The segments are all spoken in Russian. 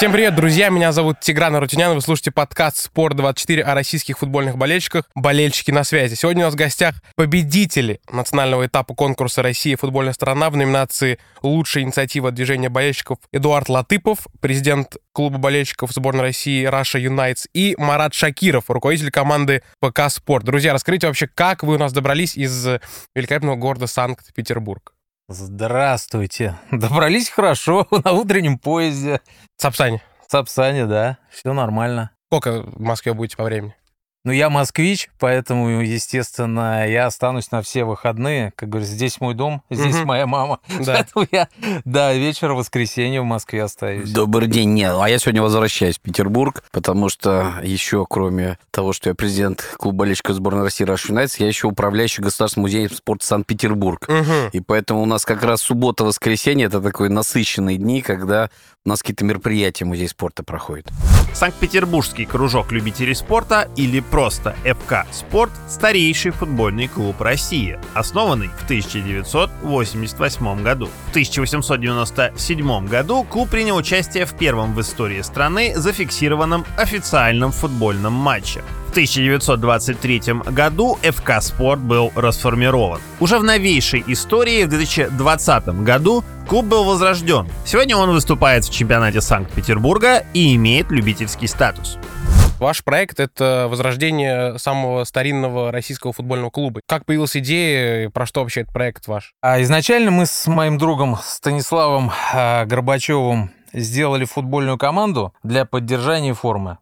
Всем привет, друзья! Меня зовут Тигран Арутюнян. Вы слушаете подкаст «Спорт-24» о российских футбольных болельщиках. Болельщики на связи. Сегодня у нас в гостях победители национального этапа конкурса «Россия. Футбольная страна» в номинации «Лучшая инициатива движения болельщиков» Эдуард Латыпов, президент клуба болельщиков сборной России Russia Unites, и Марат Шакиров, руководитель команды ПК «Спорт». Друзья, расскажите вообще, как вы у нас добрались из великолепного города Санкт-Петербург? Здравствуйте. Добрались хорошо на утреннем поезде. Сапсане. Сапсане, да. Все нормально. Сколько в Москве будете по времени? Ну, я москвич, поэтому, естественно, я останусь на все выходные. Как говорится, здесь мой дом, здесь угу. моя мама. Да. Поэтому я, да, вечер воскресенье в Москве остаюсь. Добрый день. Нет, а я сегодня возвращаюсь в Петербург, потому что еще, кроме того, что я президент клуба болельщиков сборной России Rush United, я еще управляющий государственным музеем спорта Санкт-Петербург. Угу. И поэтому у нас как раз суббота-воскресенье это такой насыщенные дни, когда у нас какие-то мероприятия музей спорта проходят. Санкт-Петербургский кружок любителей спорта или просто ФК «Спорт» – старейший футбольный клуб России, основанный в 1988 году. В 1897 году клуб принял участие в первом в истории страны зафиксированном официальном футбольном матче. В 1923 году ФК «Спорт» был расформирован. Уже в новейшей истории в 2020 году клуб был возрожден. Сегодня он выступает в чемпионате Санкт-Петербурга и имеет любительский статус. Ваш проект — это возрождение самого старинного российского футбольного клуба. Как появилась идея, про что вообще этот проект ваш? А изначально мы с моим другом Станиславом а, Горбачевым сделали футбольную команду для поддержания формы.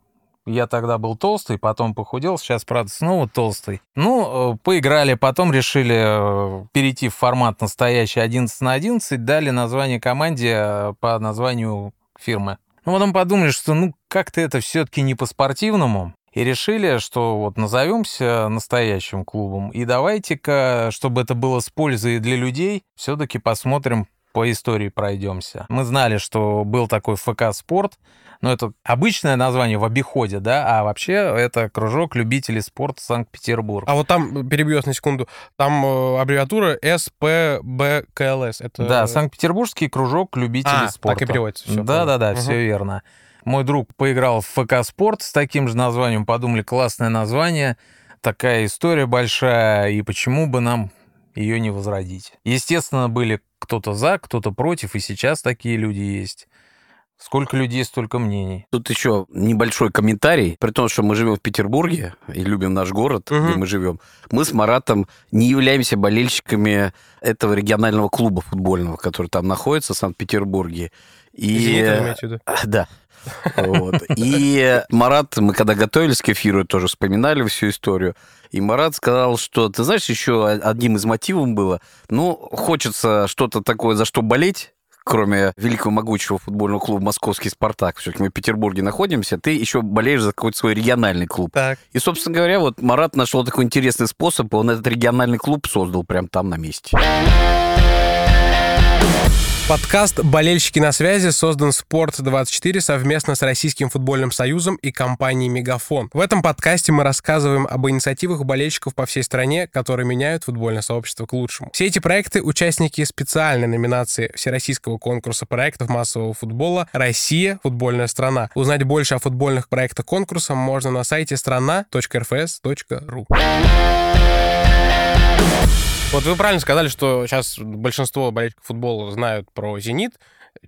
Я тогда был толстый, потом похудел, сейчас, правда, снова толстый. Ну, э, поиграли, потом решили э, перейти в формат настоящий 11 на 11, дали название команде э, по названию фирмы. Ну, потом подумали, что ну как-то это все-таки не по-спортивному. И решили, что вот назовемся настоящим клубом. И давайте-ка, чтобы это было с пользой для людей, все-таки посмотрим по истории пройдемся. Мы знали, что был такой ФК «Спорт», но это обычное название в обиходе, да, а вообще это кружок любителей спорта Санкт-Петербург. А вот там, перебью на секунду, там э, аббревиатура СПБКЛС. Это... Да, Санкт-Петербургский кружок любителей а, спорта. так и переводится. Все, Да-да-да, угу. все верно. Мой друг поиграл в ФК «Спорт» с таким же названием, подумали, классное название, такая история большая, и почему бы нам ее не возродить. Естественно, были кто-то за, кто-то против, и сейчас такие люди есть. Сколько людей, столько мнений. Тут еще небольшой комментарий. При том, что мы живем в Петербурге и любим наш город, угу. где мы живем, мы с Маратом не являемся болельщиками этого регионального клуба футбольного, который там находится, в Санкт-Петербурге. И... Зенит, Да. Вот. И Марат, мы когда готовились к эфиру, тоже вспоминали всю историю. И Марат сказал, что, ты знаешь, еще одним из мотивов было, ну, хочется что-то такое, за что болеть, кроме великого могучего футбольного клуба «Московский Спартак», все-таки мы в Петербурге находимся, ты еще болеешь за какой-то свой региональный клуб. Так. И, собственно говоря, вот Марат нашел такой интересный способ, он этот региональный клуб создал прямо там на месте. Подкаст «Болельщики на связи» создан «Спорт24» совместно с Российским футбольным союзом и компанией «Мегафон». В этом подкасте мы рассказываем об инициативах болельщиков по всей стране, которые меняют футбольное сообщество к лучшему. Все эти проекты — участники специальной номинации Всероссийского конкурса проектов массового футбола «Россия. Футбольная страна». Узнать больше о футбольных проектах конкурса можно на сайте страна.рфс.ру. Вот вы правильно сказали, что сейчас большинство болельщиков футбола знают про «Зенит»,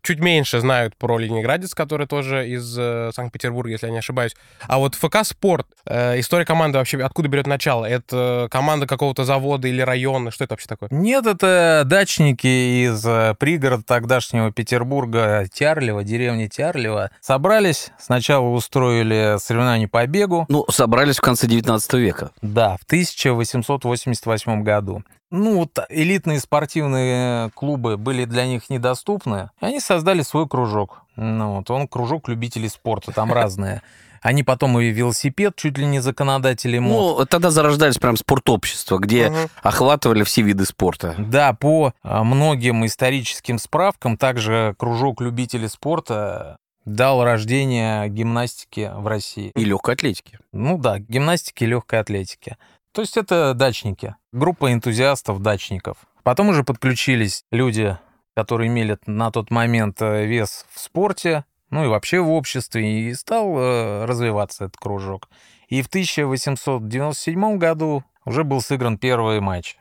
чуть меньше знают про Ленинградец, который тоже из э, Санкт-Петербурга, если я не ошибаюсь. А вот ФК «Спорт», э, история команды вообще откуда берет начало? Это команда какого-то завода или района? Что это вообще такое? Нет, это дачники из э, пригорода тогдашнего Петербурга, Тярлева, деревни Тярлева. Собрались, сначала устроили соревнования по бегу. Ну, собрались в конце 19 века. Да, в 1888 году ну, вот элитные спортивные клубы были для них недоступны, и они создали свой кружок. Ну, вот он кружок любителей спорта, там разные. Они потом и велосипед чуть ли не законодатели мод. Ну, тогда зарождались прям спортобщества, где угу. охватывали все виды спорта. Да, по а, многим историческим справкам, также кружок любителей спорта дал рождение гимнастике в России. И легкой атлетики. Ну да, гимнастики и легкой атлетики. То есть это дачники, группа энтузиастов-дачников. Потом уже подключились люди, которые имели на тот момент э, вес в спорте, ну и вообще в обществе, и стал э, развиваться этот кружок. И в 1897 году уже был сыгран первый матч,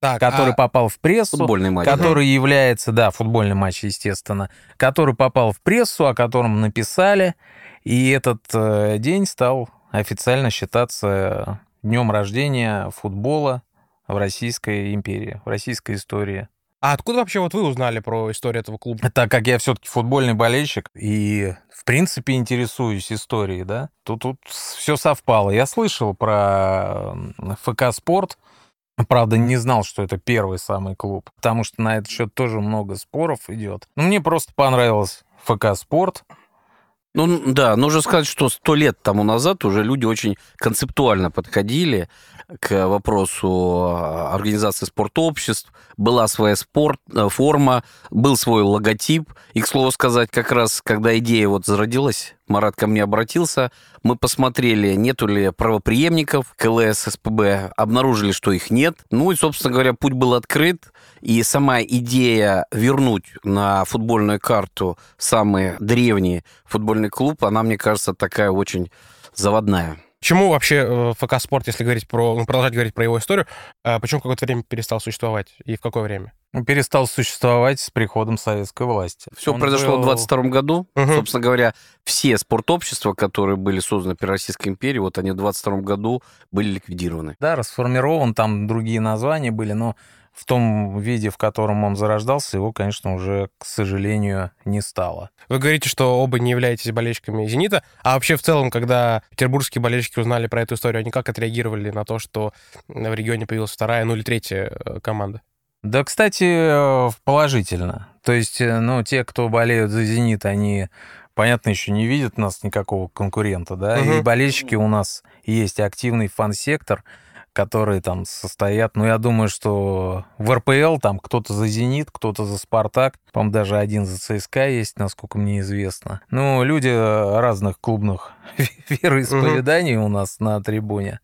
Так, который а- попал в прессу, Футбольный матч. который является, да, футбольный матч, естественно, который попал в прессу, о котором написали, и этот э, день стал официально считаться днем рождения футбола в Российской империи, в российской истории. а откуда вообще вот вы узнали про историю этого клуба? Так как я все-таки футбольный болельщик и, в принципе, интересуюсь историей, да, то тут все совпало. Я слышал про ФК «Спорт», Правда, не знал, что это первый самый клуб, потому что на этот счет тоже много споров идет. Но мне просто понравилось ФК «Спорт». Ну да, нужно сказать, что сто лет тому назад уже люди очень концептуально подходили к вопросу а, организации спортобществ. Была своя спорт, э, форма, был свой логотип. И, к слову сказать, как раз, когда идея вот зародилась, Марат ко мне обратился, мы посмотрели, нету ли правоприемников КЛС, СПБ, обнаружили, что их нет. Ну и, собственно говоря, путь был открыт, и сама идея вернуть на футбольную карту самый древний футбольный клуб, она, мне кажется, такая очень заводная. Почему вообще э, ФК Спорт, если говорить про, ну, продолжать говорить про его историю, э, почему какое-то время перестал существовать и в какое время? Ну, Перестал существовать с приходом советской власти. Все Он произошло был- в 22 году. Мгм. Собственно говоря, все спортобщества, которые были созданы при Российской империи, вот они в 22 году были ликвидированы. Да, расформирован, там другие названия были, но в том виде, в котором он зарождался, его, конечно, уже, к сожалению, не стало. Вы говорите, что оба не являетесь болельщиками «Зенита», а вообще в целом, когда петербургские болельщики узнали про эту историю, они как отреагировали на то, что в регионе появилась вторая, ну или третья э, команда? Да, кстати, э, положительно. То есть, э, ну, те, кто болеют за «Зенит», они, понятно, еще не видят нас никакого конкурента, да, и Мгм. болельщики у нас есть активный фан-сектор, которые там состоят, ну, я думаю, что в РПЛ там кто-то за «Зенит», кто-то за «Спартак», по-моему, даже один за ЦСКА есть, насколько мне известно. Ну, люди разных клубных вероисповеданий у нас на трибуне.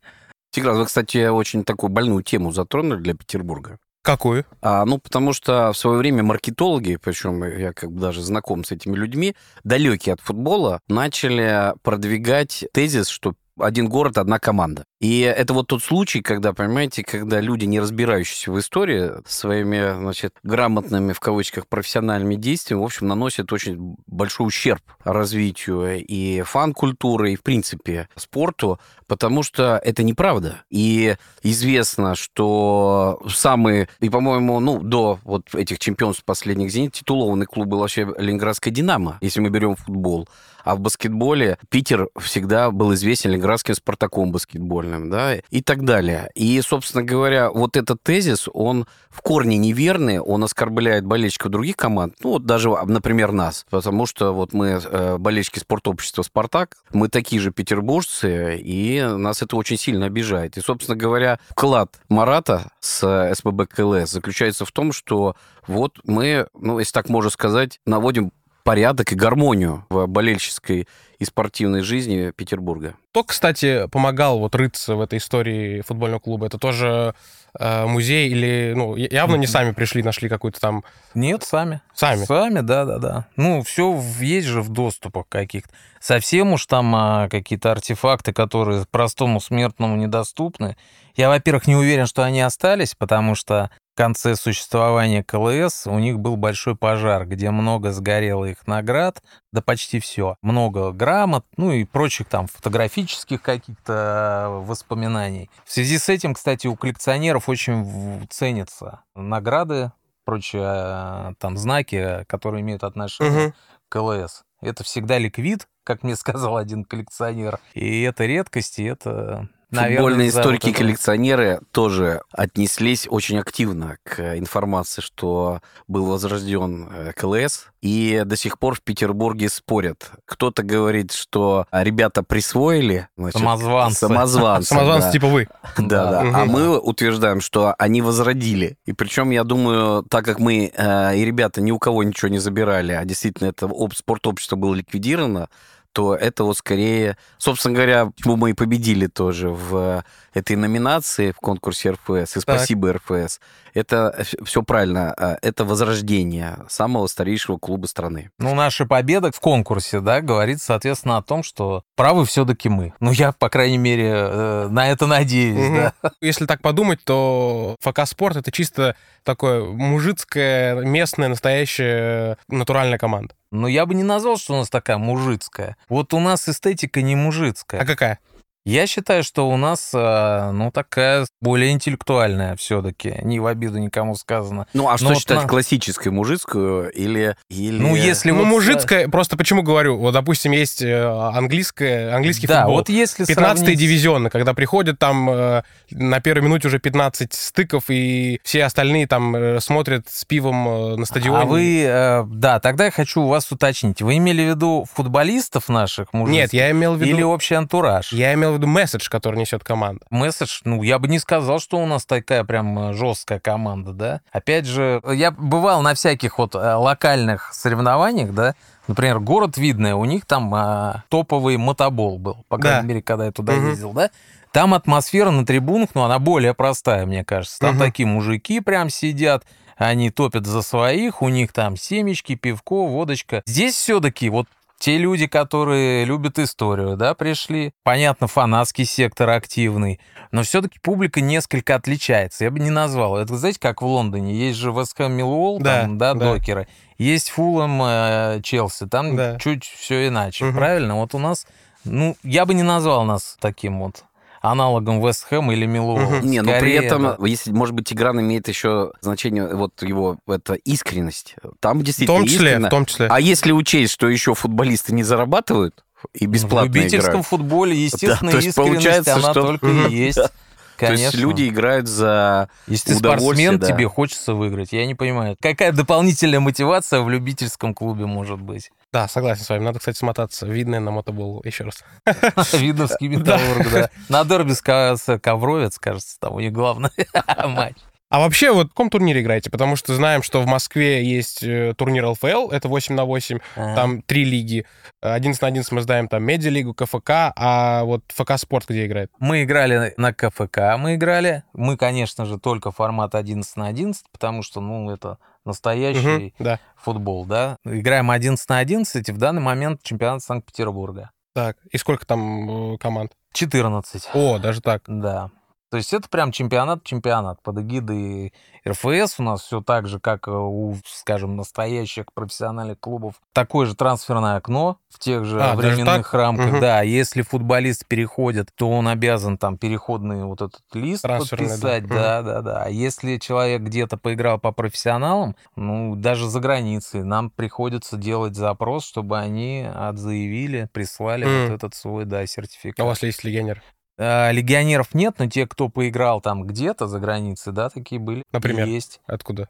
Тигран, вы, кстати, очень такую больную тему затронули для Петербурга. Какую? А, ну, потому что в свое время маркетологи, причем я как бы даже знаком с этими людьми, далекие от футбола, начали продвигать тезис, что один город, одна команда. И это вот тот случай, когда, понимаете, когда люди, не разбирающиеся в истории, своими, значит, грамотными, в кавычках, профессиональными действиями, в общем, наносят очень большой ущерб развитию и фан-культуры, и, в принципе, спорту, потому что это неправда. И известно, что самые, и, по-моему, ну, до вот этих чемпионств последних «Зенит» титулованный клуб был вообще Ленинградская «Динамо», если мы берем футбол. А в баскетболе Питер всегда был известен Ленинградским «Спартаком» баскетбольным, да, и так далее. И, собственно говоря, вот этот тезис, он в корне неверный, он оскорбляет болельщиков других команд, ну, вот даже, например, нас, потому что вот мы э, болельщики спортобщества «Спартак», мы такие же петербуржцы, и нас это очень сильно обижает. И, собственно говоря, вклад Марата с СПБ КЛС заключается в том, что вот мы, ну, если так можно сказать, наводим порядок и гармонию в болельческой и спортивной жизни Петербурга. Кто, кстати, помогал вот рыться в этой истории футбольного клуба? Это тоже э, музей или, ну, явно не сами пришли, нашли какую-то там... Нет, сами. Сами? Сами, да-да-да. Ну, все есть же в доступах каких-то. Совсем уж там а, какие-то артефакты, которые простому смертному недоступны. Я, во-первых, не уверен, что они остались, потому что конце существования КЛС у них был большой пожар, где много сгорело их наград, да почти все. Много грамот, ну и прочих там фотографических каких-то э, воспоминаний. В связи с этим, кстати, у коллекционеров очень ценятся награды, прочие э, там знаки, которые имеют отношение Мгм. к КЛС. Это всегда ликвид, как мне сказал один коллекционер. И это редкость, и это... наверное, Футбольные из-за историки и вот этого. коллекционеры тоже отнеслись очень активно к информации, что был возрожден э, КЛС, и до сих пор в Петербурге спорят. Кто-то говорит, что ребята присвоили... значит, Самозванцы. Самозванцы, Самозванцы да. типа вы. Да, да. А мы утверждаем, что они возродили. И причем, я думаю, так как мы э, и ребята ни у кого ничего не забирали, а действительно это об- спортобщество было ликвидировано, то это вот скорее, собственно говоря, мы и победили тоже в этой номинации в конкурсе РФС, и спасибо РФС. Это все правильно, а, это возрождение самого старейшего клуба страны. Ну, наша победа в конкурсе, да, говорит, соответственно, о том, что правы все-таки мы. Ну, я, по крайней мере, э, на это надеюсь, Мгм. да. Если так подумать, то ФК Спорт это чисто такое мужицкая, местная, настоящая натуральная команда. Но я бы не назвал, что у нас такая мужицкая. Вот у нас эстетика не мужицкая. А какая? Я считаю, что у нас, э, ну, такая более интеллектуальная все-таки. Не в обиду никому сказано. Ну, а что вот считать на- классической мужицкую или... или... Ну, если ну, вот... мужицкая, просто почему говорю, вот, допустим, есть э, английская, английский Да, футбол. вот если 15 сравнить- дивизионы, когда приходят там э, на первой минуте уже 15 стыков, и все остальные там э, смотрят с пивом э, на стадионе. А вы, э, да, тогда я хочу у вас уточнить. Вы имели в виду футболистов наших мужицких? Нет, я имел в виду... Или общий антураж? Я имел в виду месседж, который несет команда. Месседж, ну, я бы не сказал, что у нас такая прям жесткая команда, да. Опять же, я бывал на всяких вот э, локальных соревнованиях, да, Например, город Видное, у них там а, топовый мотобол был, по крайней Да. мере, когда я туда Мгм. ездил, да. Там атмосфера на трибунах, ну, она более простая, мне кажется. Там Мгм. такие мужики прям сидят, они топят за своих, у них там семечки, пивко, водочка. Здесь все-таки вот те люди, которые любят историю, да, пришли. Понятно, фанатский сектор активный, но все-таки публика несколько отличается. Я бы не назвал. Это, знаете, как в Лондоне. Есть же Вест Хэм Миллуолл, Да, там, да, да. докеры. Есть Фулэм, э, Челси. Там Да. чуть все иначе. Мгм. Правильно? Вот у нас, ну, я бы не назвал нас таким вот аналогом Вест Хэм или Миллуолл. Мгм. Не, но при Скорее, этом, да. если, может быть, Тигран имеет еще значение, вот его, это искренность. Там В действительно том числе, искренно. в том числе. А если учесть, что еще футболисты не зарабатывают и бесплатно В любительском играют, футболе, естественно, то есть искренность, получается, она что- только и есть. Да. Конечно. то есть люди играют за... Если удовольствие, спортсмен, да. тебе хочется выиграть. Я не понимаю, какая дополнительная мотивация в любительском клубе может быть? Да, согласен с вами. Надо, кстати, смотаться. Видно на мотобол еще раз. Видновский металлург, да. На дерби с Ковровец, кажется, там у них главный матч. А вообще, вот в каком турнире играете? Потому что знаем, что в Москве есть э, турнир ЛФЛ, это 8 на 8, Ага. там три лиги. 11 на 11 мы знаем там Медиалигу, КФК, а вот ФК Спорт где играет? Мы играли на КФК, мы играли. Мы, конечно же, только формат 11 на 11, потому что, ну, это настоящий Мгм, да. футбол, да. Играем 11 на 11, и в данный момент чемпионат Санкт-Петербурга. Так, и сколько там э, команд? 14. О, даже так. Да. То есть это прям чемпионат-чемпионат. Под эгидой РФС у нас все так же, как э, у, скажем, настоящих профессиональных клубов. Такое же трансферное окно в тех же А, временных рамках. Мгм. Да, если футболист переходит, то он обязан там переходный вот этот лист да. подписать. Да, да, да. А если человек где-то поиграл по профессионалам, ну, даже за границей, нам приходится делать запрос, чтобы они отзаявили, прислали Мгм. вот этот свой, да, сертификат. А у вас есть легионер? А, Легионеров нет, но те, кто поиграл там где-то за границей, да, такие были. Например? Есть. Откуда?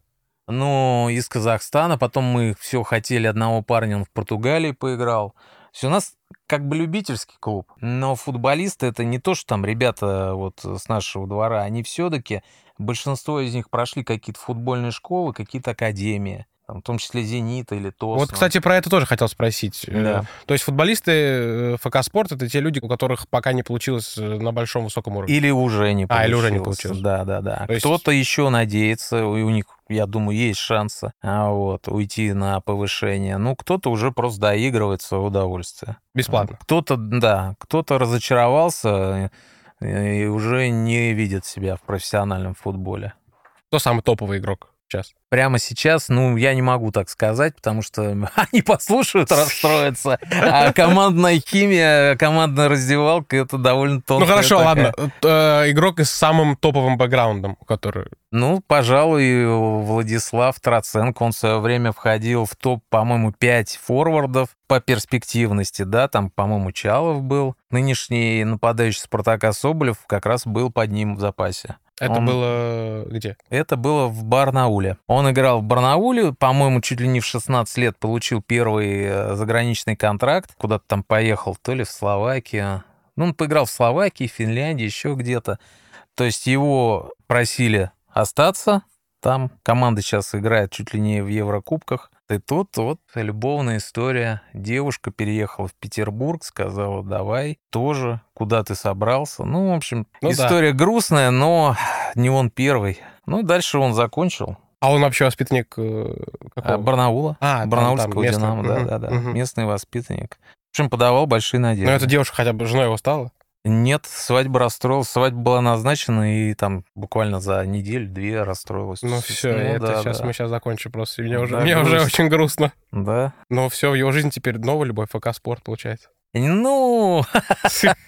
Ну, из Казахстана, потом мы все хотели одного парня, он в Португалии поиграл. Все, у нас как бы любительский клуб, но футболисты это не то, что там ребята вот с нашего двора, они все-таки, большинство из них прошли какие-то футбольные школы, какие-то академии, там, в том числе «Зенит» или «Тосна». Вот, кстати, про это тоже хотел спросить. Э, Да. То есть футболисты э, ФК Спорт это те люди, у которых пока не получилось э, на большом высоком уровне. Или уже не получилось. А, или уже не получилось. Да, да, да. То есть- Кто-то еще надеется, и у них, я думаю, есть шансы а, вот, уйти на повышение. Ну, кто-то уже просто доигрывает свое удовольствие. Бесплатно. Кто-то, да, кто-то разочаровался и уже не видит себя в профессиональном футболе. Кто самый топовый игрок сейчас? Прямо сейчас, ну, я не могу так сказать, потому что они послушают, расстроятся. А командная химия, командная раздевалка, это довольно Ну тонкая хорошо, такая. ладно. Э, Игрок с самым топовым бэкграундом, который... Ну, пожалуй, Владислав Троценко, он в свое время входил в топ, по-моему, 5 форвардов по перспективности, да, там, по-моему, Чалов был. Нынешний нападающий Спартака Соболев как раз был под ним в запасе. Это Он- было где? Это было в Барнауле. Он играл в Барнауле, по-моему, чуть ли не в 16 лет получил первый э, заграничный контракт, куда-то там поехал, то ли в Словакию. Ну, он поиграл в Словакии, Финляндии, еще где-то. То есть его просили остаться там. Команда сейчас играет чуть ли не в Еврокубках. И тут вот любовная история. Девушка переехала в Петербург, сказала, давай, тоже, куда ты собрался. Ну, в общем, Ну да. история грустная, но не он первый. Ну, дальше он закончил. А он вообще воспитанник э, А, какого? Барнаула. А, там, Барнаульского там, местный. Динамо, Мгм, да, да, да. мгм. Местный воспитанник. В общем, подавал большие надежды. Ну, эта девушка хотя бы женой его стала? Нет, свадьба расстроилась. Свадьба была назначена, и там буквально за неделю-две расстроилась. Ну все, Ну, это да, сейчас да. мы сейчас закончим просто. Мне уже, Да, мне уже очень грустно. Да. Но все, в его жизни теперь новая любовь, ФК-спорт получается. Ну,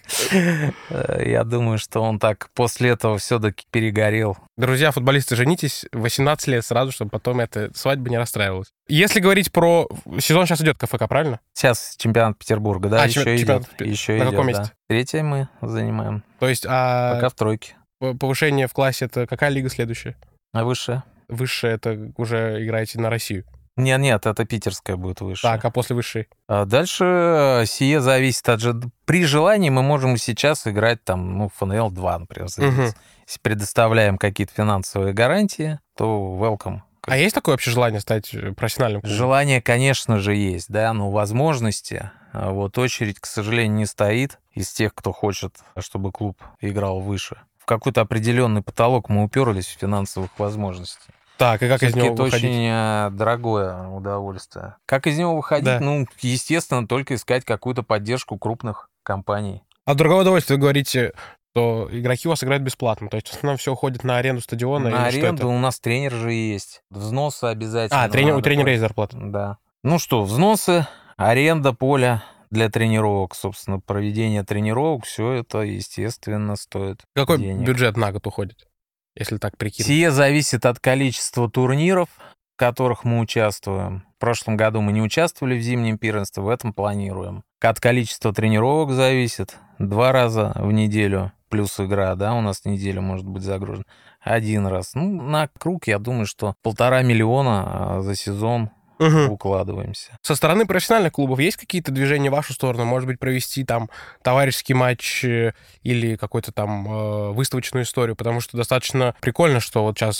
я думаю, что он так после этого все-таки перегорел. Друзья, футболисты, женитесь в 18 лет сразу, чтобы потом эта свадьба не расстраивалась. Если говорить про... Сезон сейчас идет КФК, правильно? Сейчас чемпионат Петербурга, да, А, еще чемпионат- идет. Еще на идет, каком да. месте? Третье мы занимаем. То есть а Пока в тройке. повышение в классе это какая лига следующая? А выше? Высшая это уже играете на Россию. Нет, нет, это питерская будет выше. Так, а после высшей? А дальше э, сие зависит от же... При желании мы можем сейчас играть там, ну, ФНЛ 2, например, заявиться. Если предоставляем какие-то финансовые гарантии, то welcome. А есть такое вообще желание стать э, профессиональным клубом? Желание, конечно же, есть, да, но возможности, а вот очередь, к сожалению, не стоит из тех, кто хочет, чтобы клуб играл выше. В какой-то определенный потолок мы уперлись в финансовых возможностей. Так, и как из него это выходить? очень э, дорогое удовольствие. Как из него выходить? Да. Ну, естественно, только искать какую-то поддержку крупных компаний. А другое удовольствие, вы говорите, что игроки у вас играют бесплатно. То есть в основном все уходит на аренду стадиона. На аренду это? у нас тренер же есть. Взносы обязательно. А, тренер, у тренера есть зарплата. Да. Ну что, взносы, аренда поля для тренировок, собственно, проведение тренировок, все это, естественно, стоит. Какой денег. бюджет на год уходит, если так прикинуть? Сие зависит от количества турниров, в которых мы участвуем. В прошлом году мы не участвовали в зимнем первенстве, в этом планируем. От количества тренировок зависит. Два раза в неделю плюс игра, да, у нас неделя может быть загружена. Один раз. Ну, на круг, я думаю, что полтора миллиона а, за сезон Мгм. укладываемся. Со стороны профессиональных клубов есть какие-то движения в вашу сторону? Может быть, провести там товарищеский матч э, или какую-то там э, выставочную историю? Потому что достаточно прикольно, что вот сейчас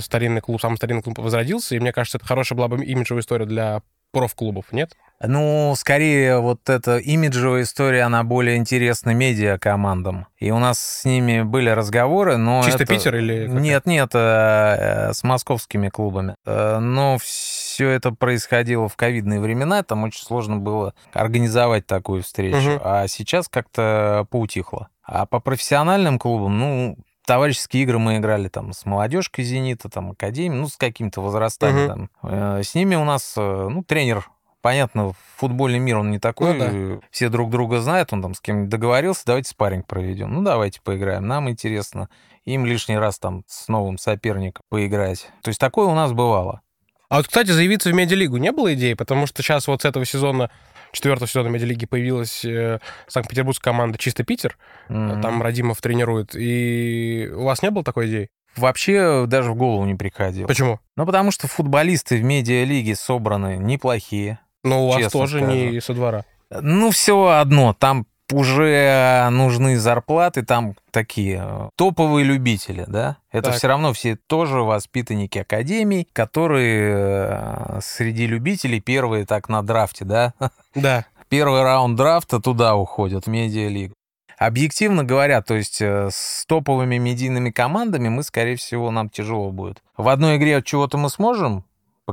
старинный клуб, самый старинный клуб возродился, и мне кажется, это хорошая была бы имиджевая история для профклубов, нет? Ну, скорее, вот эта имиджевая история, она более интересна медиа командам. И у нас с ними были разговоры, но Чисто это- Питер или какая? Нет, нет, э, с московскими клубами. Э, Но все это происходило в ковидные времена, там очень сложно было организовать такую встречу. Мгм. А сейчас как-то поутихло. А по профессиональным клубам, ну, товарищеские игры мы играли там с молодежкой «Зенита», там, Академией, ну, с какими-то возрастами Мгм. там. Э, С ними у нас, э, ну, тренер Понятно, футбольный мир, он не такой, Ну да. все друг друга знают, он там с кем-нибудь договорился, давайте спарринг проведем. Ну, давайте поиграем, нам интересно. Им лишний раз там с новым соперником поиграть. То есть такое у нас бывало. А вот, кстати, заявиться в медиалигу не было идеи? Потому что сейчас вот с этого сезона, четвертого сезона медиалиги появилась э, Санкт-Петербургская команда «Чисто Питер». Мгм. Там Радимов тренирует. И у вас не было такой идеи? Вообще даже в голову не приходило. Почему? Ну, потому что футболисты в медиалиге собраны неплохие. Ну, у вас тоже скажу. не со двора. Ну, все одно, там уже нужны зарплаты, там такие э, топовые любители, да? Это Так. все равно все тоже воспитанники академий, которые э, среди любителей первые так на драфте, да? Да. Первый раунд драфта туда уходят, в медиалигу. Объективно говоря, то есть э, с топовыми медийными командами мы, скорее всего, нам тяжело будет. В одной игре чего-то мы сможем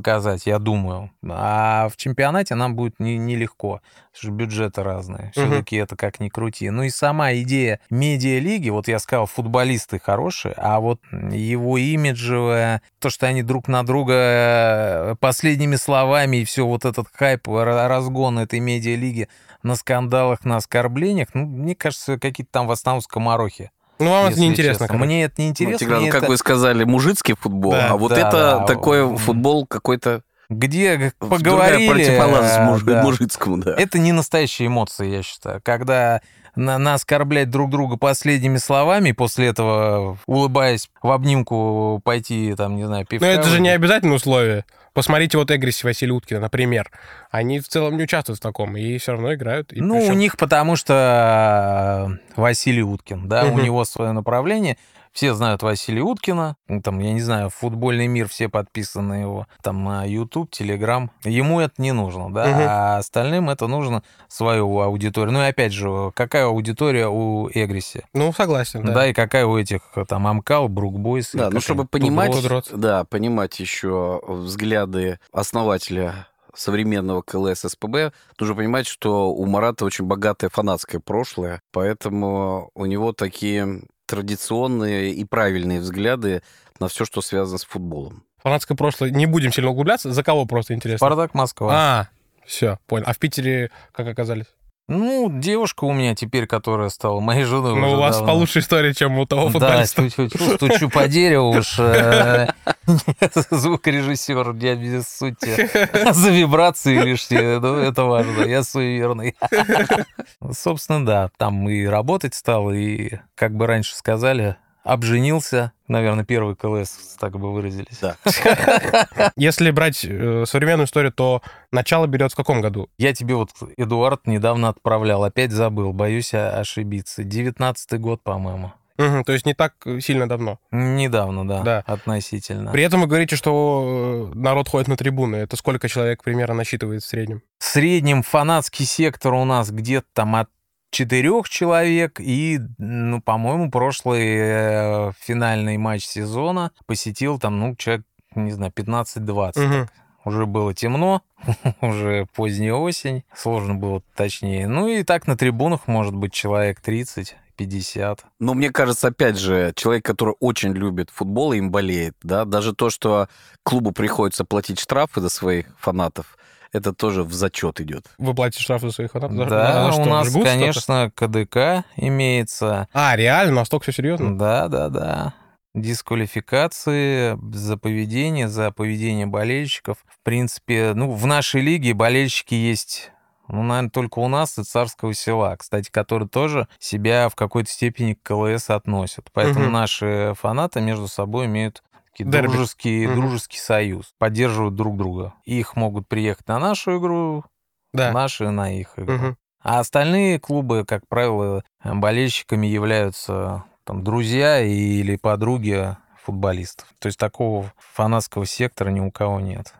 показать, я думаю, а в чемпионате нам будет не- нелегко, потому что бюджеты разные. Все-таки это как ни крути. Ну и сама идея медиалиги, вот я сказал, футболисты хорошие, а вот его имиджевое, то, что они друг на друга последними словами и все вот этот хайп, ра- разгон этой медиалиги на скандалах, на оскорблениях, ну, мне кажется, какие-то там в основном скоморохи. Ну, вам это неинтересно. честно. Мне это не Ну, интересно. Тигран, как это- вы сказали, мужицкий футбол, Да, а вот да, это да. такой М. футбол какой-то Где поговорили... противоположность э, муж- да. мужицкому, да. Это не настоящие эмоции, я считаю. Когда на, на оскорблять друг друга последними словами, после этого, улыбаясь в обнимку, пойти, там, не знаю, пивка Но это же не обязательное условие. Посмотрите вот Эгриси Василия Уткина, например. Они в целом не участвуют в таком, и все равно играют. И Ну, у причем- них потому что э, Василий Уткин, да, у него свое направление. Все знают Василия Уткина, ну, там, я не знаю, футбольный мир, все подписаны его, там, на YouTube, Telegram. Ему это не нужно, да, Мгм. а остальным это нужно свою аудиторию. Ну и опять же, какая аудитория у Эгриси? Ну, согласен, Да. да. и какая у этих, там, Амкал, Брукбойс. Да, ну чтобы понимать, да, понимать еще взгляды основателя современного КЛС СПБ, нужно понимать, что у Марата очень богатое фанатское прошлое, поэтому у него такие традиционные и правильные взгляды на все, что связано с футболом. Фанатское прошлое. Не будем сильно углубляться. За кого просто интересно? Спартак Москва. А, все, понял. А в Питере как оказались? Ну, девушка у меня теперь, которая стала моей женой Ну, у вас давно. получше история, чем у того Да, футболиста. тьфу-тьфу-тьфу, стучу по дереву уж. э, Звукорежиссер, не без сути. За вибрации лишние, ну, это важно, я суеверный. Собственно, да, там и работать стал, и, как бы раньше сказали, обженился. Наверное, первый КЛС, так бы выразились. Да. Если брать э, современную историю, то начало берет в каком году? Я тебе вот, Эдуард, недавно отправлял, опять забыл, боюсь ошибиться. Девятнадцатый год, по-моему. Мгм, то есть не так сильно давно. Недавно, да, Да. относительно. При этом вы говорите, что э, народ ходит на трибуны. Это сколько человек примерно насчитывает в среднем? В среднем фанатский сектор у нас где-то там от четырех человек, и, ну, по-моему, прошлый э, финальный матч сезона посетил там, ну, человек, не знаю, 15-20. Мгм. Уже было темно, уже поздняя осень, сложно было точнее. Ну и так на трибунах может быть человек 30 50. Но мне кажется, опять же, человек, который очень любит футбол и им болеет, да, даже то, что клубу приходится платить штрафы за своих фанатов, это тоже в зачет идет. Вы платите штраф за своих фанатов? Да, за что, у нас, конечно, КДК имеется. А, реально? Настолько все серьезно? Да, да, да. Дисквалификации за поведение, за поведение болельщиков. В принципе, ну, в нашей лиге болельщики есть, ну, наверное, только у нас и Царского села, кстати, которые тоже себя в какой-то степени к КЛС относят. Поэтому Мгм. наши фанаты между собой имеют Дерби. дружеский, Мгм. дружеский союз, поддерживают друг друга. Их могут приехать на нашу игру, Да. наши на их игру. Мгм. А остальные клубы, как правило, болельщиками являются там, друзья или подруги футболистов. То есть такого фанатского сектора ни у кого нет.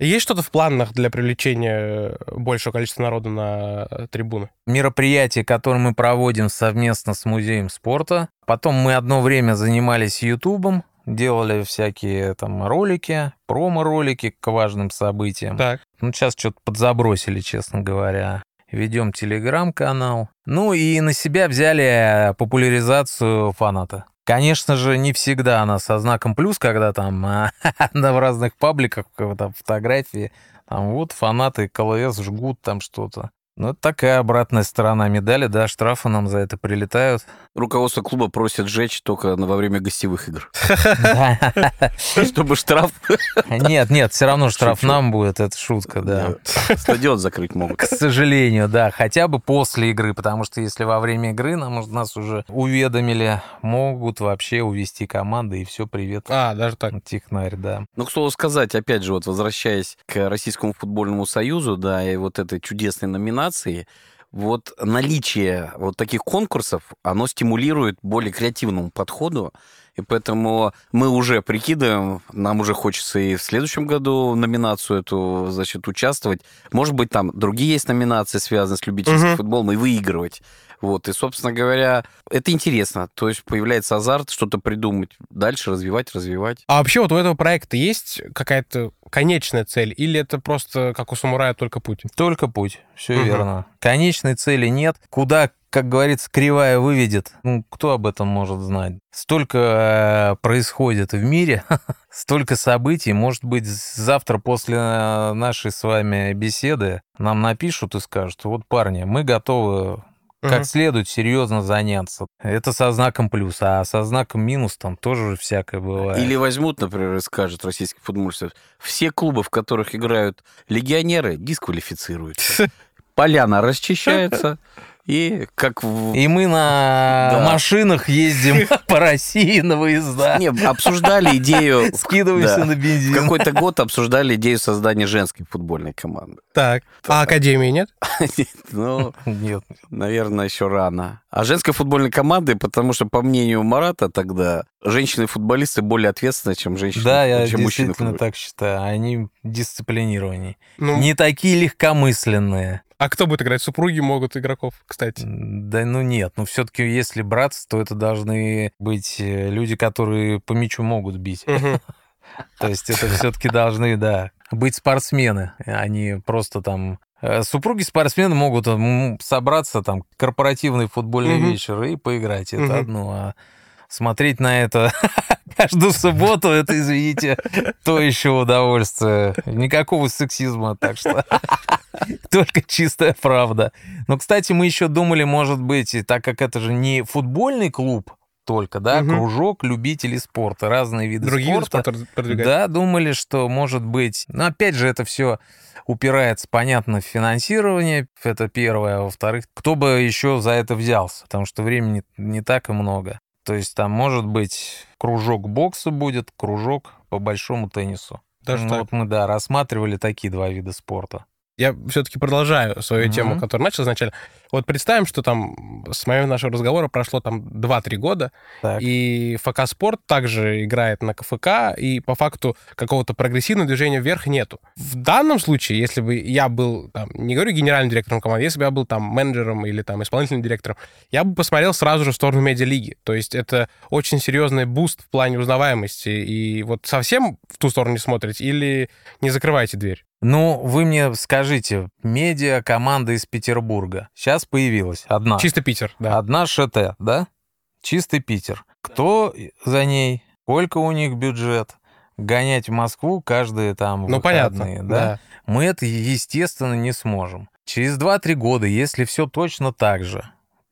Есть что-то в планах для привлечения большего количества народа на трибуны? Мероприятие, которое мы проводим совместно с Музеем спорта. Потом мы одно время занимались Ютубом, делали всякие там ролики, промо-ролики к важным событиям. Так. Ну, сейчас что-то подзабросили, честно говоря. Ведем телеграм-канал. Ну и на себя взяли популяризацию фаната. Конечно же, не всегда она со знаком плюс, когда там а, на в разных пабликах там, фотографии, там вот фанаты КЛС жгут там что-то. Ну, такая обратная сторона медали, да, штрафы нам за это прилетают. Руководство клуба просит сжечь только на- во время гостевых игр. Чтобы штраф... Нет, нет, все равно штраф нам будет, это шутка, да. Стадион закрыть могут. К сожалению, да, хотя бы после игры, потому что если во время игры нам, нас уже уведомили, могут вообще увести команды и все, привет. А, даже так. Технарь, да. Ну, к слову сказать, опять же, вот возвращаясь к Российскому футбольному союзу, да, и вот этой чудесной номинации, вот наличие вот таких конкурсов, оно стимулирует более креативному подходу, и поэтому мы уже прикидываем, нам уже хочется и в следующем году в номинацию эту, значит, участвовать. Может быть, там другие есть номинации, связанные с любительским Мгм. футболом, и выигрывать. Вот, и, собственно говоря, это интересно. То есть появляется азарт что-то придумать, дальше развивать, развивать. А вообще вот у этого проекта есть какая-то конечная цель? Или это просто, как у самурая, только путь? Только путь, все Мгм. верно. Конечной цели нет. Куда, как говорится, кривая выведет, ну, кто об этом может знать? Столько э, происходит в мире, столько событий. Может быть, завтра после э, нашей с вами беседы нам напишут и скажут, вот, парни, мы готовы Как следует серьезно заняться. Это со знаком плюс, а со знаком минус там тоже всякое бывает. Или возьмут, например, и скажет российский футбольный союз, все клубы, в которых играют легионеры, дисквалифицируются. Поляна расчищается, И как в... И мы на Да. машинах ездим по России на выезда. Не, обсуждали идею... Скидываемся Да. на В бензин. какой-то год обсуждали идею создания женской футбольной команды. Так. А Академии нет? Ну, Нет. наверное, еще рано. А женской футбольной команды, потому что, по мнению Марата, тогда женщины-футболисты более ответственны, чем женщины, Да, я чем мужчины. действительно так считаю. Они дисциплинированнее. Ну, Не такие легкомысленные. А кто будет играть? Супруги могут игроков, кстати. Да ну нет, ну все-таки если браться, то это должны быть э, люди, которые по мячу могут бить. То есть это все-таки должны, да, быть спортсмены, они просто там... э, Супруги спортсмены могут собраться там корпоративный футбольный вечер и поиграть. Это одно. А смотреть на это каждую субботу, это, извините, то еще удовольствие. Никакого сексизма, так что только чистая правда. Но, кстати, мы еще думали, может быть, и так как это же не футбольный клуб только, да, Мгм. кружок любителей спорта, разные виды Другие виды спорта. спорта продвигать. Да, думали, что может быть. Но опять же, это все упирается, понятно, в финансирование. Это первое. А во-вторых, кто бы еще за это взялся? Потому что времени не так и много. То есть там может быть кружок бокса будет, кружок по большому теннису. Даже Ну, так. вот мы, да, рассматривали такие два вида спорта. Я все-таки продолжаю свою Мгм. тему, которую начал изначально. Вот представим, что там с момента нашего разговора прошло там 2-3 года, Так. и ФК «Спорт» также играет на КФК, и по факту какого-то прогрессивного движения вверх нету. В данном случае, если бы я был, там, не говорю генеральным директором команды, если бы я был там менеджером или там исполнительным директором, я бы посмотрел сразу же в сторону медиалиги. То есть это очень серьезный буст в плане узнаваемости. И вот совсем в ту сторону не смотрите или не закрываете дверь? Ну, вы мне скажите, медиа команда из Петербурга сейчас появилась одна. Чисто Питер, да. Одна ШТ, да? Чистый Питер. Кто за ней? Сколько у них бюджет? Гонять в Москву каждые там Ну, выходные, понятно, да? да. Мы это, естественно, не сможем. Через 2-3 года, если все точно так же,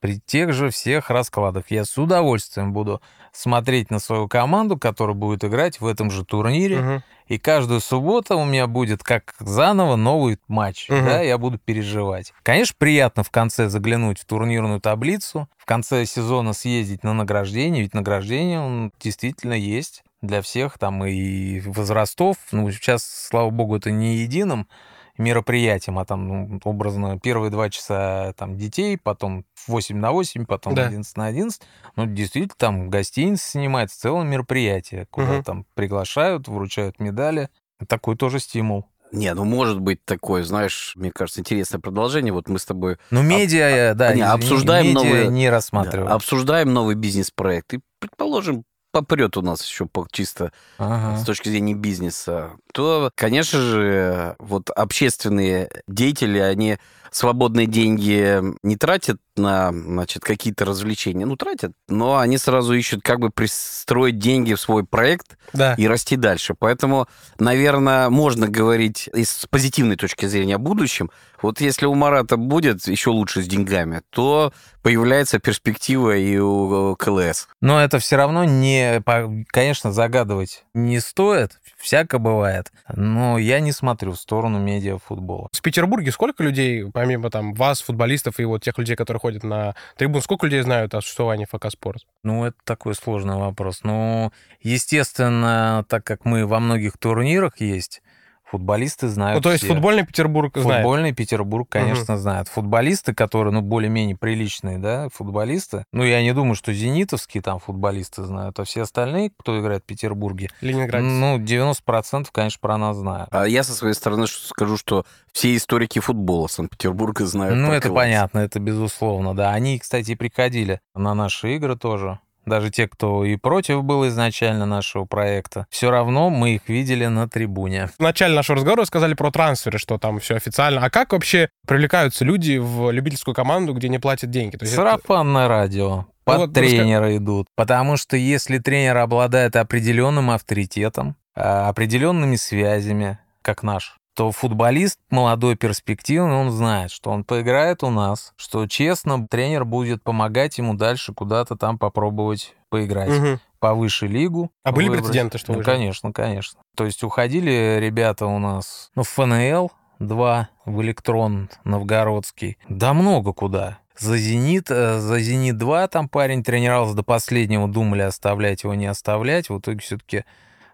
при тех же всех раскладах, я с удовольствием буду смотреть на свою команду, которая будет играть в этом же турнире. Мгм. И каждую субботу у меня будет как заново новый матч, Мгм. да, я буду переживать. Конечно, приятно в конце заглянуть в турнирную таблицу, в конце сезона съездить на награждение, ведь награждение он действительно есть для всех там и возрастов. Ну, сейчас, слава богу, это не единым мероприятием, а там, ну, образно, первые два часа там детей, потом 8 на 8, потом Да. 11 на 11. Ну, действительно, там гостиница снимается, целое мероприятие, куда Мгм. там приглашают, вручают медали. Такой тоже стимул. Не, ну может быть такое, знаешь, мне кажется, интересное продолжение. Вот мы с тобой Ну, медиа, да, не, обсуждаем медиа новые- не да, рассматриваем. обсуждаем новый бизнес-проект. И, предположим, попрет у нас еще по- чисто Ага. с точки зрения бизнеса, то, конечно же, вот общественные деятели, они свободные деньги не тратят на, значит, какие-то развлечения. Ну, тратят, но они сразу ищут, как бы пристроить деньги в свой проект Да. и расти дальше. Поэтому, наверное, можно говорить с позитивной точки зрения о будущем. Вот если у Марата будет еще лучше с деньгами, то появляется перспектива и у э, КЛС. Но это все равно не, конечно, загадывать не стоит, всяко бывает. Но я не смотрю в сторону медиафутбола. В Петербурге сколько людей, помимо там вас, футболистов и вот тех людей, которые ходят на трибун, сколько людей знают о существовании ФК «Спорт»? Ну, это такой сложный вопрос. Ну, естественно, так как мы во многих турнирах есть, футболисты знают Ну, то есть все. футбольный Петербург знает. Футбольный Петербург, конечно, знает. Футболисты, которые, ну, более-менее приличные, да, футболисты. Ну, я не думаю, что зенитовские там футболисты знают, а все остальные, кто играет в Петербурге, Ленинград. ну, 90%, конечно, про нас знают. А я со своей стороны скажу, что все историки футбола Санкт-Петербурга знают. Ну, это КЛС. понятно, это безусловно, да. Они, кстати, и приходили на наши игры тоже. Даже те, кто и против был изначально нашего проекта, все равно мы их видели на трибуне. В начале нашего разговора вы сказали про трансферы, что там все официально. А как вообще привлекаются люди в любительскую команду, где не платят деньги? Есть это- Сарафанное радио. Под вот тренера идут. Потому что если тренер обладает определенным авторитетом, а, определенными связями, как наш, то футболист молодой, перспективный, он знает, что он поиграет у нас, что честно тренер будет помогать ему дальше куда-то там попробовать поиграть. Мгм. повыше лигу. А были выбрать. прецеденты, что Ну, конечно, конечно. То есть уходили ребята у нас, ну, в ФНЛ, два, в Электрон Новгородский. Да много куда. за «Зенит». э, За «Зенит-2» там парень тренировался до последнего, думали оставлять его, не оставлять. В итоге все-таки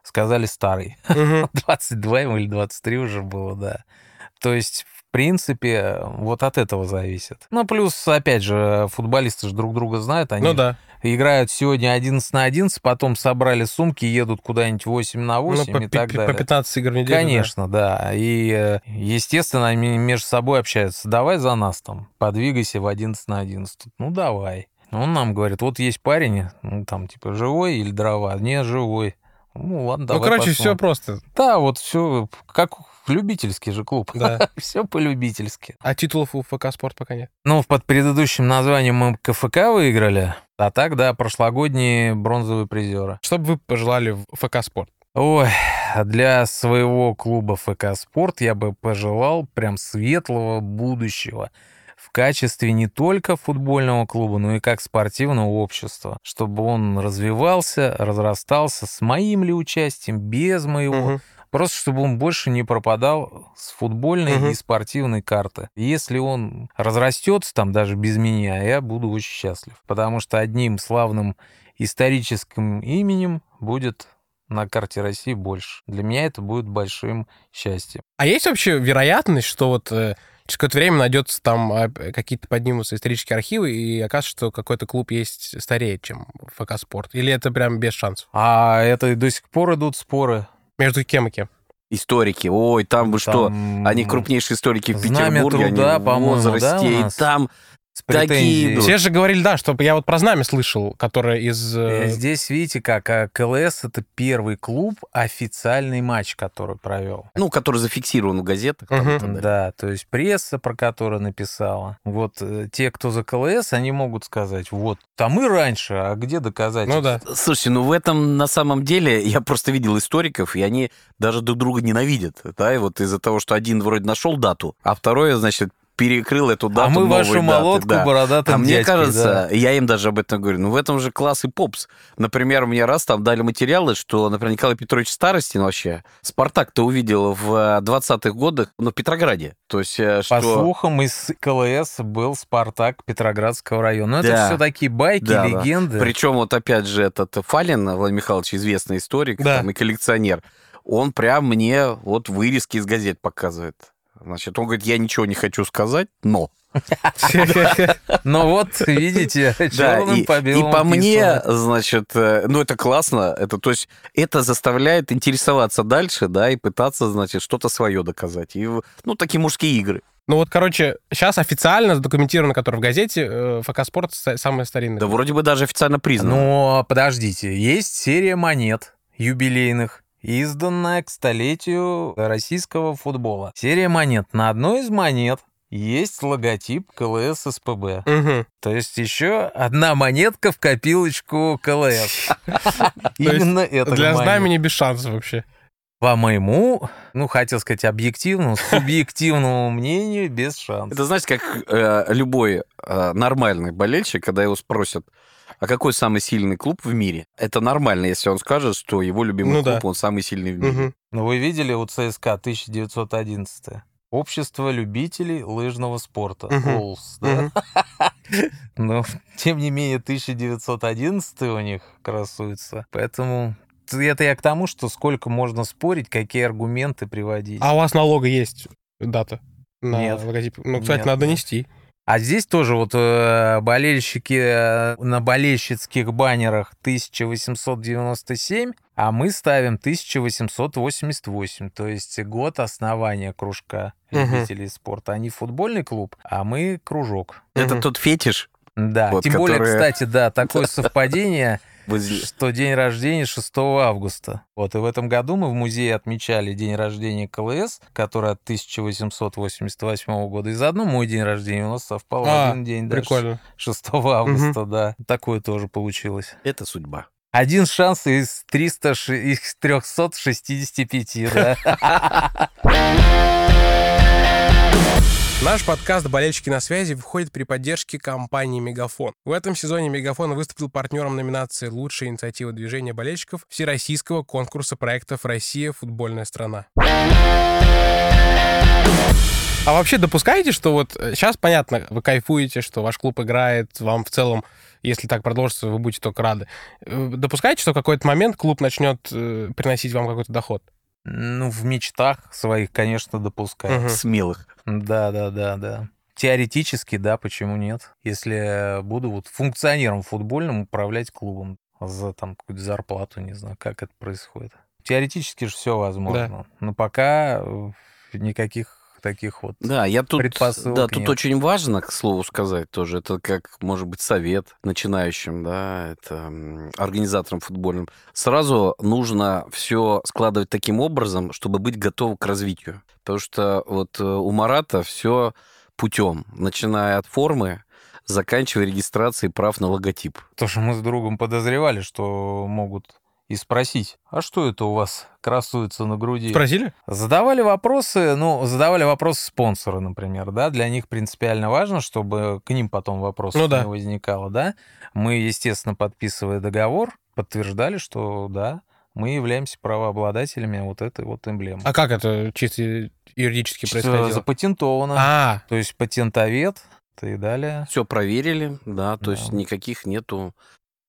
сказали старый. Мгм. 22 ему или 23 уже было, да. То есть, в принципе, вот от этого зависит. Ну, плюс, опять же, футболисты же друг друга знают. Они Ну да. играют сегодня 11 на 11, потом собрали сумки, едут куда-нибудь 8 на 8 Ну, по, и так пи- далее. по 15 игр в неделю. да. Конечно, да. И, э, естественно, они между собой общаются. Давай за нас там, подвигайся в 11 на 11. Ну, давай. Он нам говорит, вот есть парень, ну, там, типа, живой или дрова? Не, живой. Ну, ладно, Ну, давай короче, все посмотрим. просто. Да, вот все, как любительский же клуб. Да. все по-любительски. А титулов у ФК «Спорт» пока нет. Ну, под предыдущим названием мы КФК выиграли, а так, да, прошлогодние бронзовые призеры. Что бы вы пожелали в ФК «Спорт»? Ой, для своего клуба ФК «Спорт» я бы пожелал прям светлого будущего в качестве не только футбольного клуба, но и как спортивного общества, чтобы он развивался, разрастался с моим ли участием, без моего, Мгм. Просто чтобы он больше не пропадал с футбольной Мгм. и спортивной карты. Если он разрастется там даже без меня, я буду очень счастлив. Потому что одним славным историческим именем будет на карте России больше. Для меня это будет большим счастьем. А есть вообще вероятность, что вот э, через какое-то время найдется там а, какие-то поднимутся исторические архивы и окажется, что какой-то клуб есть старее, чем ФК «Спорт»? Или это прям без шансов? А это до сих пор идут споры. Между кем и кем? Историки. Ой, там вы что? Там Они крупнейшие историки в Знамя Петербурге, труда, они в да, возрасте, у и там с такие идут. Все же говорили, да, что я вот про знамя слышал, которое из... Э, э, Здесь, видите, как а, КЛС — это первый клуб, официальный матч, который провел. ну, который зафиксирован в газетах. Мгм. так далее. Да, то есть пресса, про которую написала. Вот э, те, кто за КЛС, они могут сказать, вот, там и раньше, а где доказать? Ну да. Слушайте, ну в этом на самом деле я просто видел историков, и они даже друг друга ненавидят, да, и вот из-за того, что один вроде нашел дату, а второй, значит, перекрыл эту дату А мы вашу даты, молотку да. бородатым А мне дядькой, кажется, да. я им даже об этом говорю, ну в этом же класс и попс. Например, мне раз там дали материалы, что, например, Николай Петрович Старостин вообще, Спартак-то увидел в э, 20-х годах, ну, в Петрограде. То есть, э, По что... слухам, из КЛС был Спартак Петроградского района. Но Да. это все такие байки, Да, да. легенды. Причем вот опять же этот Фалин, Владимир Михайлович, известный историк Да. там, и коллекционер, он прям мне вот вырезки из газет показывает. Значит, он говорит, я ничего не хочу сказать, но. Но вот, видите, черным и, по и по мне, значит, э, ну это классно, это, то есть это заставляет интересоваться дальше, да, и пытаться, значит, что-то свое доказать. И, ну, такие мужские игры. Ну вот, короче, сейчас официально задокументировано, который в газете, э, ФК «Спорт» ста- самый старинный. Да вроде бы даже официально признано. Но подождите, есть серия монет юбилейных, изданная к столетию российского футбола. Серия монет. На одной из монет есть логотип КЛС СПБ. Мгм. То есть еще одна монетка в копилочку КЛС. Именно это Для знамени без шансов вообще. По моему, ну, хотел сказать, объективному, субъективному мнению, без шансов. Это, знаете, как э, любой э, нормальный болельщик, когда его спросят, а какой самый сильный клуб в мире? Это нормально, если он скажет, что его любимый Ну клуб, да. он самый сильный в мире. Мгм. Ну, вы видели у ЦСКА 1911 Общество любителей лыжного спорта. Мгм. ОЛС, да? Мгм. Но, тем не менее, 1911 у них красуется. Поэтому это я к тому, что сколько можно спорить, какие аргументы приводить. А у вас налога есть дата? На Нет. логотип? Ну, кстати, Нет, надо нести. А здесь тоже вот э, болельщики э, на болельщицких баннерах 1897, а мы ставим 1888, то есть год основания кружка любителей спорта. Они футбольный клуб, а мы кружок. Это Мгм. тот фетиш. Да, Вот, тем более, которые- кстати, да, такое совпадение, что день рождения 6 августа. Вот, и в этом году мы в музее отмечали день рождения КЛС, который от 1888 года. И заодно мой день рождения у нас совпал А, один день. да, Прикольно. 6 августа, да. Такое тоже получилось. Это судьба. Один шанс из, 300, ши- из 365, да. Наш подкаст «Болельщики на связи» выходит при поддержке компании «Мегафон». В этом сезоне «Мегафон» выступил партнером номинации «Лучшая инициатива движения болельщиков» Всероссийского конкурса проектов «Россия. Футбольная страна». А вообще допускаете, что вот сейчас понятно, вы кайфуете, что ваш клуб играет, вам в целом, если так продолжится, вы будете только рады. Э, Допускаете, что в какой-то момент клуб начнет э, приносить вам какой-то доход? Ну, в мечтах своих, конечно, допускаю. Мгм. Смелых. Да, да, да, да. Теоретически, да, почему нет? Если буду вот функционером футбольным управлять клубом за там какую-то зарплату, не знаю, как это происходит. Теоретически же все возможно. Но пока э, никаких таких вот. Да, я тут, Предпосылок да, тут нет. очень важно, к слову сказать тоже, это как, может быть, совет начинающим, да, это организаторам футбольным. Сразу нужно все складывать таким образом, чтобы быть готовым к развитию. Потому что вот э, у Марата все путем, начиная от формы, заканчивая регистрацией прав на логотип. То, что мы с другом подозревали, что могут и спросить, а что это у вас красуется на груди? Спросили? Задавали вопросы, ну, задавали вопросы спонсоры, например, да, для них принципиально важно, чтобы к ним потом вопросов Ну да. не возникало, да. Мы, естественно, подписывая договор, подтверждали, что да, мы являемся правообладателями вот этой вот эмблемы. А как это чисто юридически Что происходило? запатентовано, А, то есть патентовед и далее. Все проверили, да, то Да. есть никаких нету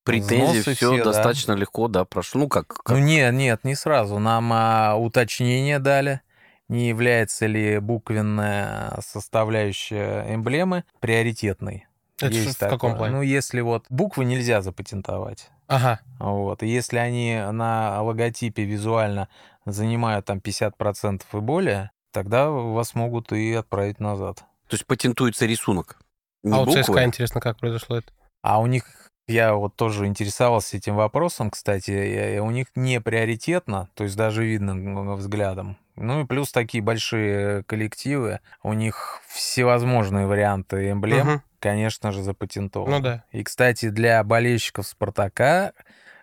претензий, Взносы все все, да. достаточно легко, да, прошло. Ну, как, как Ну нет, нет, не сразу. Нам а, уточнение дали, не является ли буквенная составляющая эмблемы приоритетной. Это Есть в каком такое. плане? Ну, если вот буквы нельзя запатентовать. ага. Вот. И если они на логотипе визуально занимают там 50% и более, тогда вас могут и отправить назад. То есть патентуется рисунок. Не а у буквы. ЦСКА интересно, как произошло это? А у них, я вот тоже интересовался этим вопросом, кстати, у них не приоритетно, то есть даже видно взглядом. Ну и плюс такие большие коллективы, у них всевозможные варианты эмблем, Мгм. конечно же, запатентованы. Ну да. И, кстати, для болельщиков «Спартака»,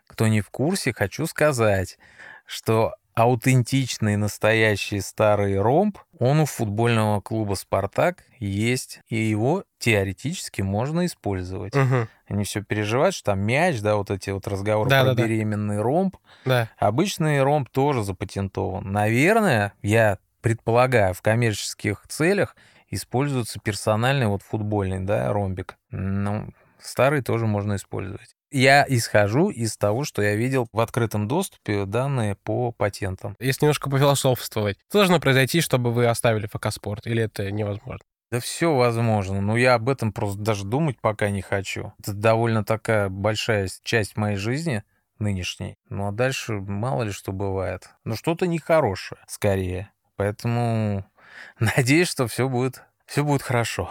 кто не в курсе, хочу сказать, что аутентичный настоящий старый ромб, он у футбольного клуба «Спартак» есть, и его теоретически можно использовать. Мгм. Они все переживают, что там мяч, да, вот эти вот разговоры про Да-да-да. беременный ромб. Да. Обычный ромб тоже запатентован. Наверное, я предполагаю, в коммерческих целях используется персональный вот футбольный, да, ромбик. Ну, старый тоже можно использовать. Я исхожу из того, что я видел в открытом доступе данные по патентам. Если немножко пофилософствовать, что должно произойти, чтобы вы оставили ФК Спорт? Или это невозможно? Да все возможно, но я об этом просто даже думать пока не хочу. Это довольно такая большая часть моей жизни нынешней. Ну а дальше мало ли что бывает. Но что-то нехорошее, скорее. Поэтому надеюсь, что все будет, все будет хорошо.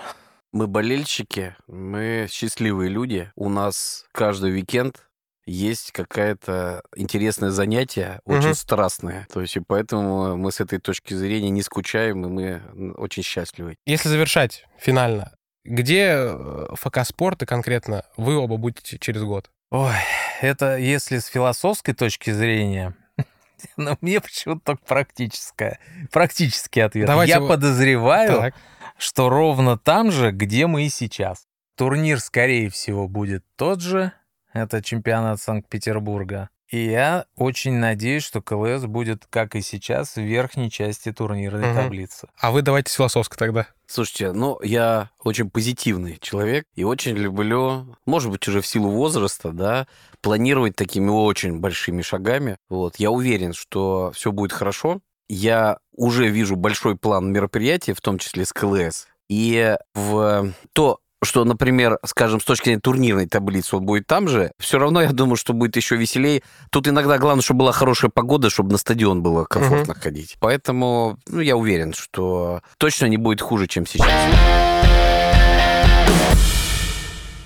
Мы болельщики, мы счастливые люди. У нас каждый уикенд есть какое-то интересное занятие, очень Мгм. страстное. То есть и поэтому мы с этой точки зрения не скучаем, и мы очень счастливы. Если завершать финально, где э, ФК Спорт и конкретно вы оба будете через год? Ой, это если с философской точки зрения, но мне почему-то только практическое, практический ответ. Давайте Я вы- подозреваю, Так. Что ровно там же, где мы и сейчас. Турнир, скорее всего, будет тот же. Это чемпионат Санкт-Петербурга. И я очень надеюсь, что КЛС будет, как и сейчас, в верхней части турнирной Мгм. таблицы. А вы давайте с философской тогда. Слушайте, ну, я очень позитивный человек и очень люблю, может быть, уже в силу возраста, да, планировать такими очень большими шагами. Вот. Я уверен, что все будет хорошо. Я уже вижу большой план мероприятий, в том числе с КЛС. И в то, что, например, скажем, с точки зрения турнирной таблицы он будет там же, все равно я думаю, что будет еще веселее. Тут иногда главное, чтобы была хорошая погода, чтобы на стадион было комфортно ходить. Поэтому ну, я уверен, что точно не будет хуже, чем сейчас.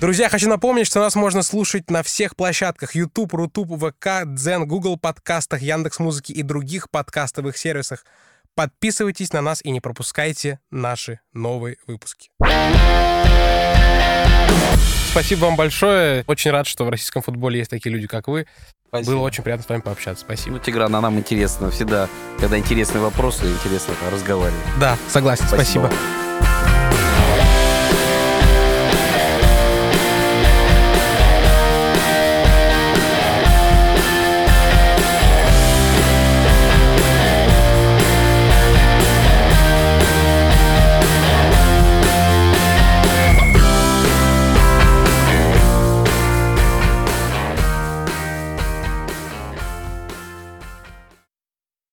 Друзья, хочу напомнить, что нас можно слушать на всех площадках YouTube, Рутуб, ВК, Дзен, Google подкастах, Яндекс Музыки и других подкастовых сервисах. Подписывайтесь на нас и не пропускайте наши новые выпуски. Спасибо вам большое. Очень рад, что в российском футболе есть такие люди, как вы. Спасибо. Было очень приятно с вами пообщаться. Спасибо. Ну, Тигран, а нам интересно всегда, когда интересные вопросы, интересно разговаривать. Да, согласен. Спасибо. вам.